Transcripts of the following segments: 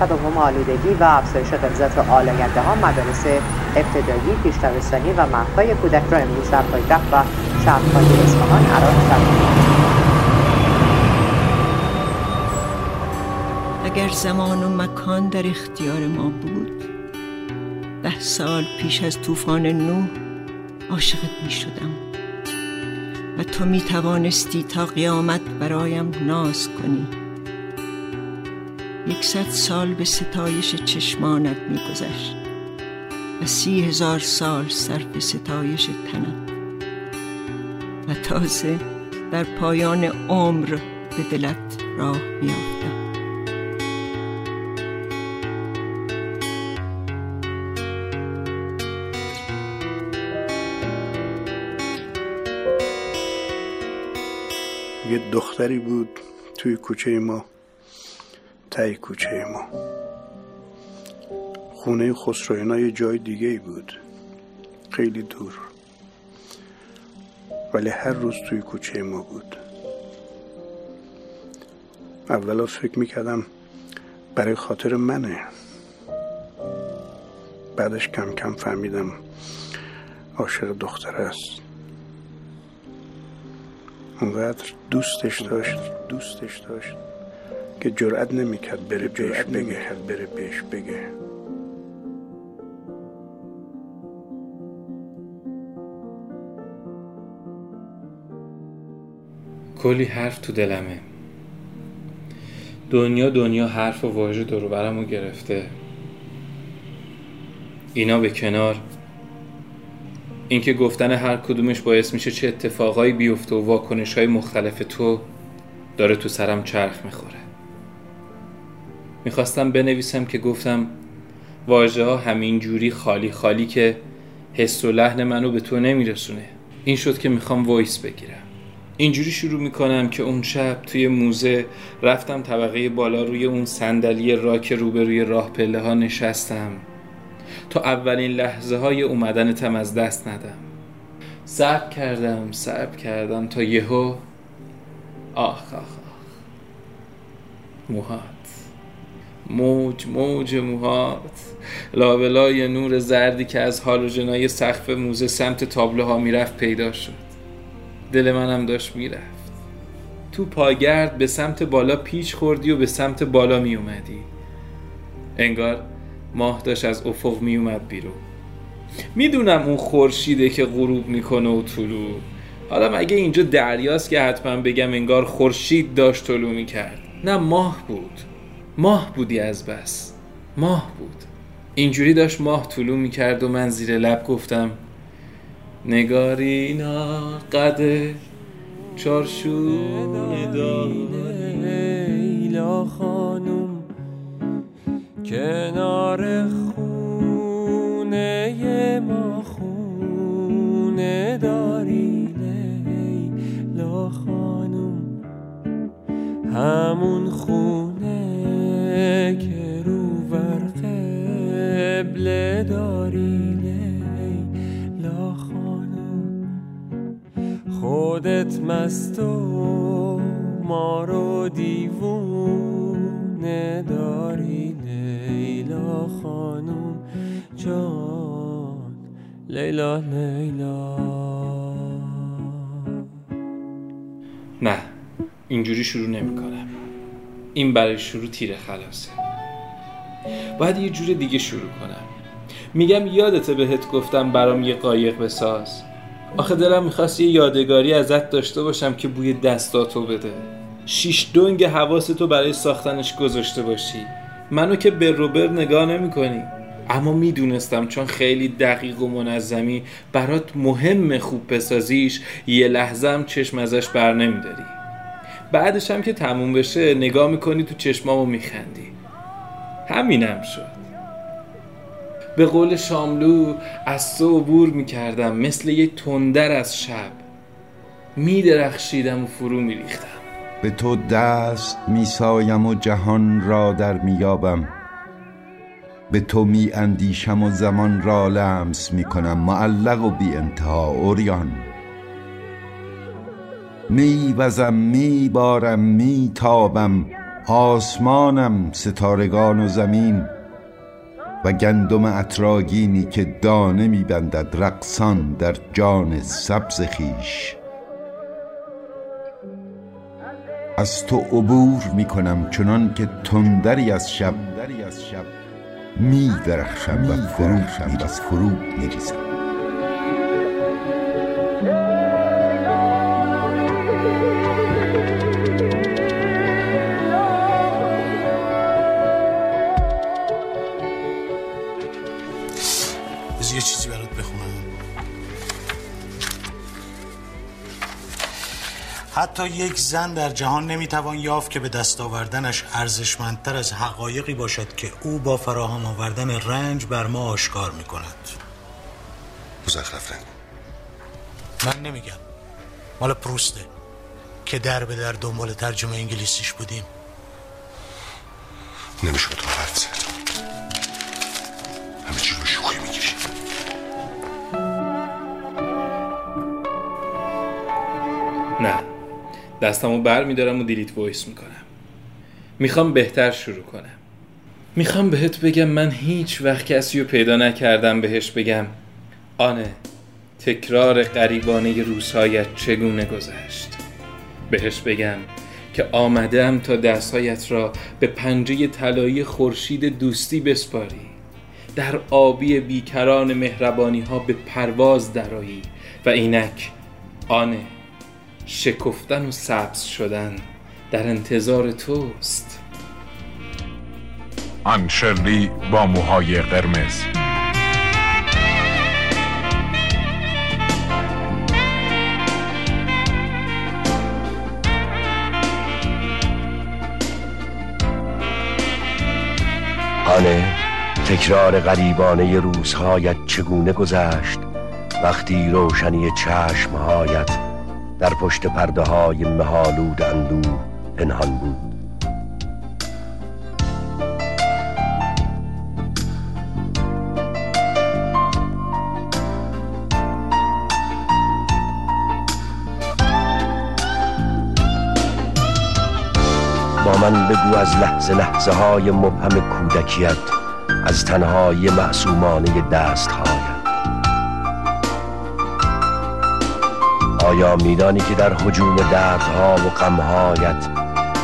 تداوم آلودگی و افزایش غلظت آلاینده ها مدارس ابتدایی پیشتابستانی و مهدهای کودک را امروز در پایتخت و شهرهای اصفهان عراق شد اگر زمان و مکان در اختیار ما بود ده سال پیش از طوفان نوح عاشقت می شدم و تو می توانستی تا قیامت برایم ناز کنی. یکصد سال به ستایش چشمانت می گذشت و سی هزار سال صرف ستایش تنت. و تازه در پایان عمر به دلت راه میافتم. یه دختری بود توی کوچه ما. تای کوچه ما. خونه خسروینا یه جای دیگه ای بود. خیلی دور. ولی هر روز توی کوچه ما بود. اولا فکر می‌کردم برای خاطر منه. بعدش کم کم فهمیدم عاشق دختر است. اونقدر دوستش داشت دوستش داشت. که جرأت نمی‌کرد بره بهش بگه. بره بهش بگه. کلی حرف تو دلمه. دنیا دنیا حرف و واژه دور برمو گرفته. اینا به کنار. اینکه گفتن هر کدومش باعث میشه چه اتفاقایی بیفته و واکنش های مختلف تو داره تو سرم چرخ می‌خوره. می‌خواستم بنویسم که گفتم واژه ها همین جوری خالی خالی که حس و لحن منو به تو نمیرسونه. این شد که می‌خوام voice بگیرم. اینجوری شروع می‌کنم که اون شب توی موزه رفتم طبقه بالا روی اون صندلی راک روبروی راه پله ها نشستم. تا اولین لحظه های اومدنتم از دست ندم. صبر کردم صبر کردم تا یهو آخ آخ آخ موهات. موج موج موهات لابلای نور زردی که از هالوژنای سقف موزه سمت تابلوها می‌رفت پیدا شد. دل منم داشت می‌رفت. تو پاگرد به سمت بالا پیچ خوردی و به سمت بالا می اومدی انگار ماه داشت از افق می اومد بیرون. می‌دونم اون خورشیده که غروب می‌کنه و طلوع. حالا مگه اینجا دریاست که حتما بگم انگار خورشید داشت طلوع می‌کرد. نه ماه بود. ماه بودی از بس. ماه بود. اینجوری داشت ماه طلوع می‌کرد و من زیر لب گفتم نگارینا قده چارشون لیلا خانوم کنار خونه ما خونه داری لیلا خانوم همون قبله داری لیلا خانوم خودت مست و ما رو دیوونه داری لیلا خانوم جان. لیلا لیلا. نه اینجوری شروع نمی کنم این برای شروع تیر خلاصه. باید یه جور دیگه شروع کنم. میگم یادته بهت گفتم برام یه قایق بساز. آخه دلم می‌خواست یه یادگاری ازت داشته باشم که بوی دستاتو بده. شیش دنگ حواستو برای ساختنش گذاشته باشی. منو که بر رو بر نگاه نمی کنی اما می‌دونستم چون خیلی دقیق و منظمی برات مهم خوب بسازیش یه لحظه هم چشم ازش بر نمیداری. بعدش هم که تموم بشه نگاه می‌کنی تو چشمامو میخندی. همینم شد. به قول شاملو از تو عبور می‌کردم مثل یه تندر از شب. میدرخشیدم و فرو میریختم. به تو دست میسایم و جهان را در میابم به تو می اندیشم و زمان را لمس می کنم معلق و بی انتها اوریان می وزم می بارم می تابم آسمانم ستارگان و زمین. و گندم اطراگینی که دانه میبندد رقصان در جان سبز خیش از تو عبور می‌کنم چنان که تندری از شب می درخشم و فرو میریزم حتی یک زن در جهان نمی‌توان یافت که به دست آوردنش ارزشمندتر از حقایقی باشد که او با فراهم آوردن رنج بر ما آشکار می‌کند. مزخرف رنگ من نمیگم. مال پروسته که در به در دنبال ترجمه انگلیسیش بودیم. نمیشه تو زد. همه چی رو شوخی می‌گیری دستمو بر میدارم و delete voice می‌کنم. می‌خوام بهتر شروع کنم. می‌خوام بهت بگم من هیچ وقت کسی رو پیدا نکردم بهش بگم آنه تکرار غریبانه روزهایت چگونه گذشت؟ بهش بگم که آمدم تا دستهایت را به پنجره طلایی خورشید دوستی بسپاری. در آبی بیکران مهربانی ها به پرواز درآیی و اینک آنه شکفتن و سبز شدن در انتظار توست. آن شرلی با موهای قرمز. آنه تکرار غریبانه روزهایت چگونه گذشت؟ وقتی روشنی چشمهایت در پشت پرده های مهالود اندوه پنهان بود. با من بگو از لحظه لحظه های مبهم کودکیت از تنهای معصومانه دستهایت. آیا میدانی که در حجوم دردها و غمهایت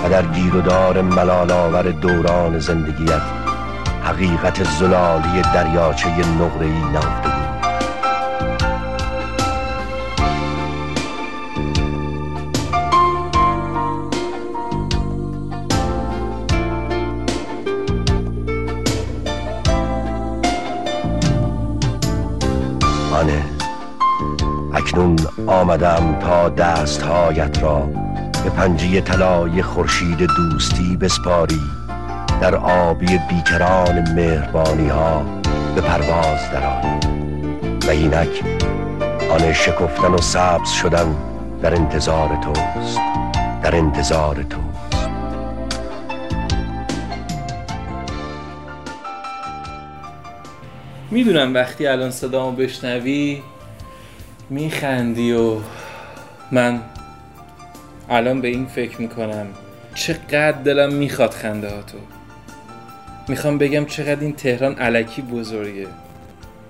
و در گیر و دار ملالآور دوران زندگیت حقیقت زلالی دریاچه نقره‌ای نهفته بود؟ آنه اکنون آمدم تا دستهایت را به پنجه طلای خورشید دوستی بسپاری در آبی بیکران مهربانی ها به پرواز درآیی و اینک آن شکفتن و سبز شدن در انتظار توست در انتظار توست. می‌دونم وقتی الان صدامو بشنوی میخندی و من الان به این فکر می‌کنم چقدر دلم می‌خواد خنده ها تو می‌خوام بگم چقدر این تهران علکی بزرگه.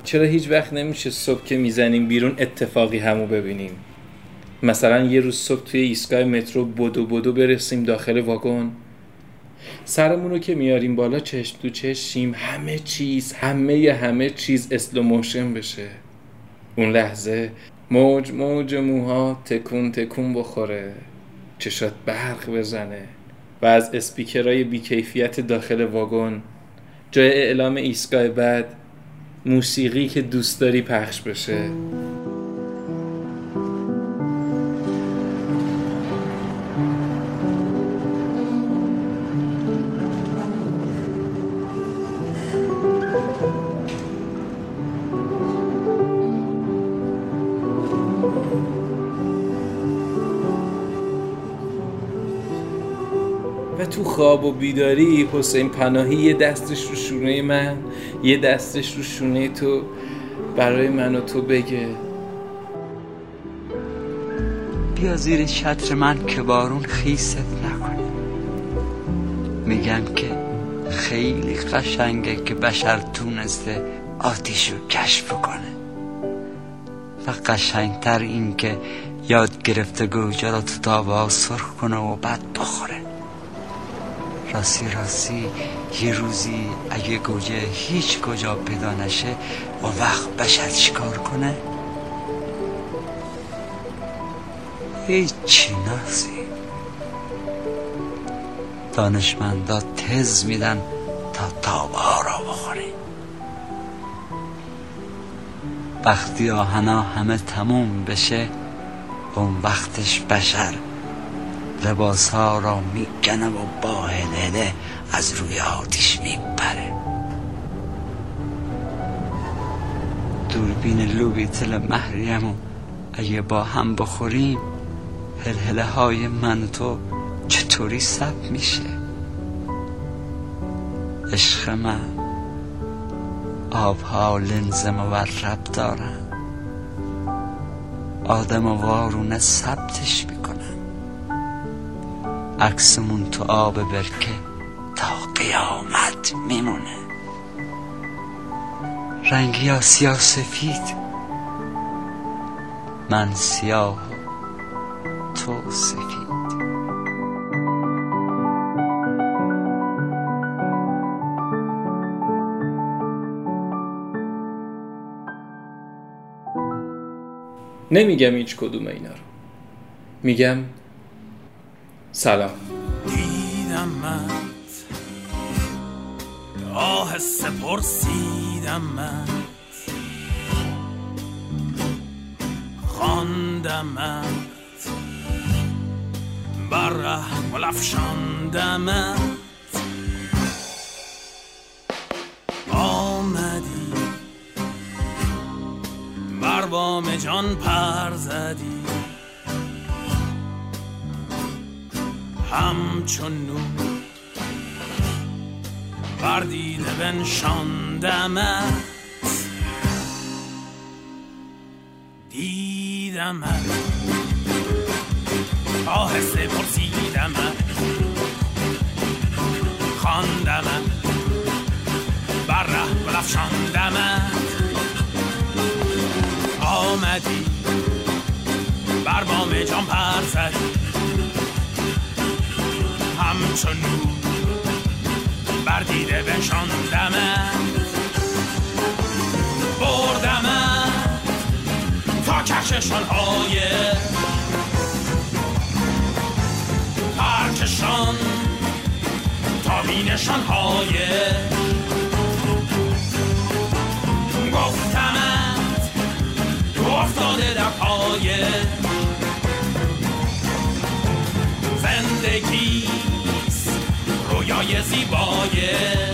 چرا هیچ وقت نمیشه صبح که می‌زنیم بیرون اتفاقی همو ببینیم؟ مثلا یه روز صبح توی ایستگاه مترو بدو بدو برسیم داخل واگن. سرمون رو که میاریم بالا چشم تو چشم همه چیز همه همه چیز slow motion بشه. اون لحظه موج موج موها تکون تکون بخوره. چشات برق بزنه. و از اسپیکرهای بیکیفیت داخل واگن. جای اعلام ایستگاه بعد موسیقی که دوست داری پخش بشه. و تو خواب و بیداری حسین پناهی یه دستش رو شونه من یه دستش رو شونه تو برای من و تو بگه. بیا زیر چتر من که بارون خیست نکنه میگم که خیلی قشنگه که بشر تونسته آتیش رو کشف کنه. و قشنگتر این که یاد گرفته گوجه را تو تابه سرخ کنه و بعد بخوره. راستی راستی یه روزی اگه گوجه هیچ کجا پیدا نشه و وقت بشر چیکار کنه؟ هیچی نازی دانشمندا تز میدن تا تابه ها را وقتی آهنا همه تموم بشه اون وقتش بشر لباس ها را می‌کنه و با هلهله از روی آتیش میپره. دوربین لوبیتل محریم و اگه با هم بخوریم هلهله های من تو چطوری سب میشه؟ عشق من آبها لنز مورب دارن آدم وارونه ثبتش می‌کنن عکسمون تو آب برکه تا قیامت میمونه. رنگی یا سیاه سفید من سیاه تو سفید. نمیگم هیچ کدوم اینا رو. میگم سلام. دیدمت آهسته پرسیدمت خواندمت بر رحم و بام جان پر زدی. همچون نور بر دیده بنشاندمت دیدمت آهسته پرسیدمت خواندمت بر ره بلفشاندمت بر بام جان پر زدی همچون بر دیده بنشاندمت بردمت تا کششان های پرکشان تا بینشان های رویای زیبایش چون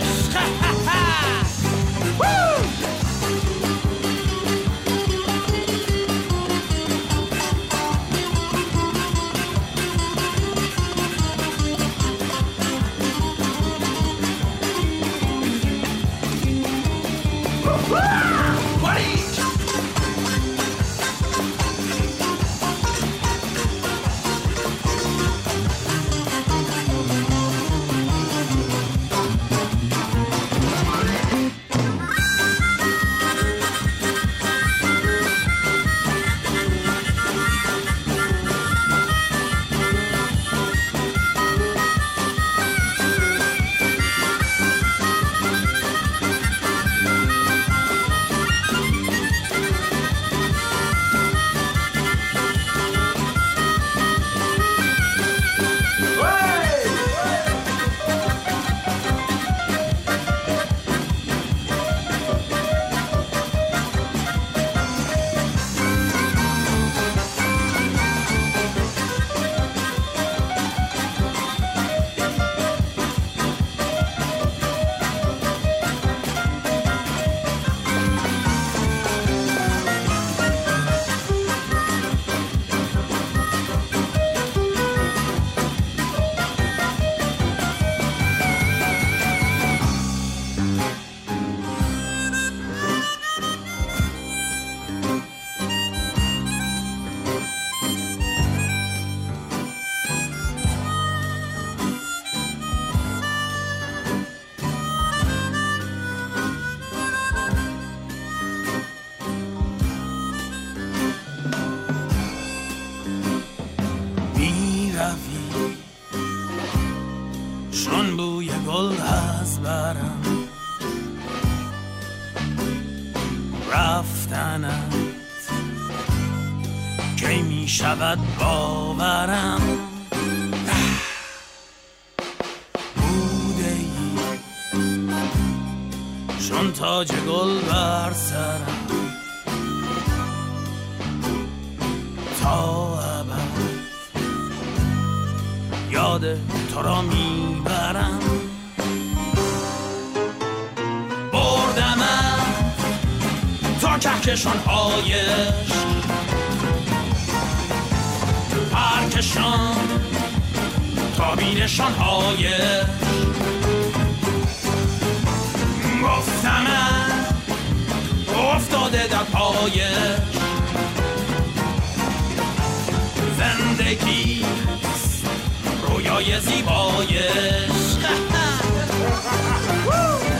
شود باورم. بوده ای چون تاج گل بر سرم. تا ابد. یاد تو را می‌برم. بردمم تا کهکشان های پرکشان تا بینشان های گفتمم افتاده در پایش. زندگی رویای زیبایش.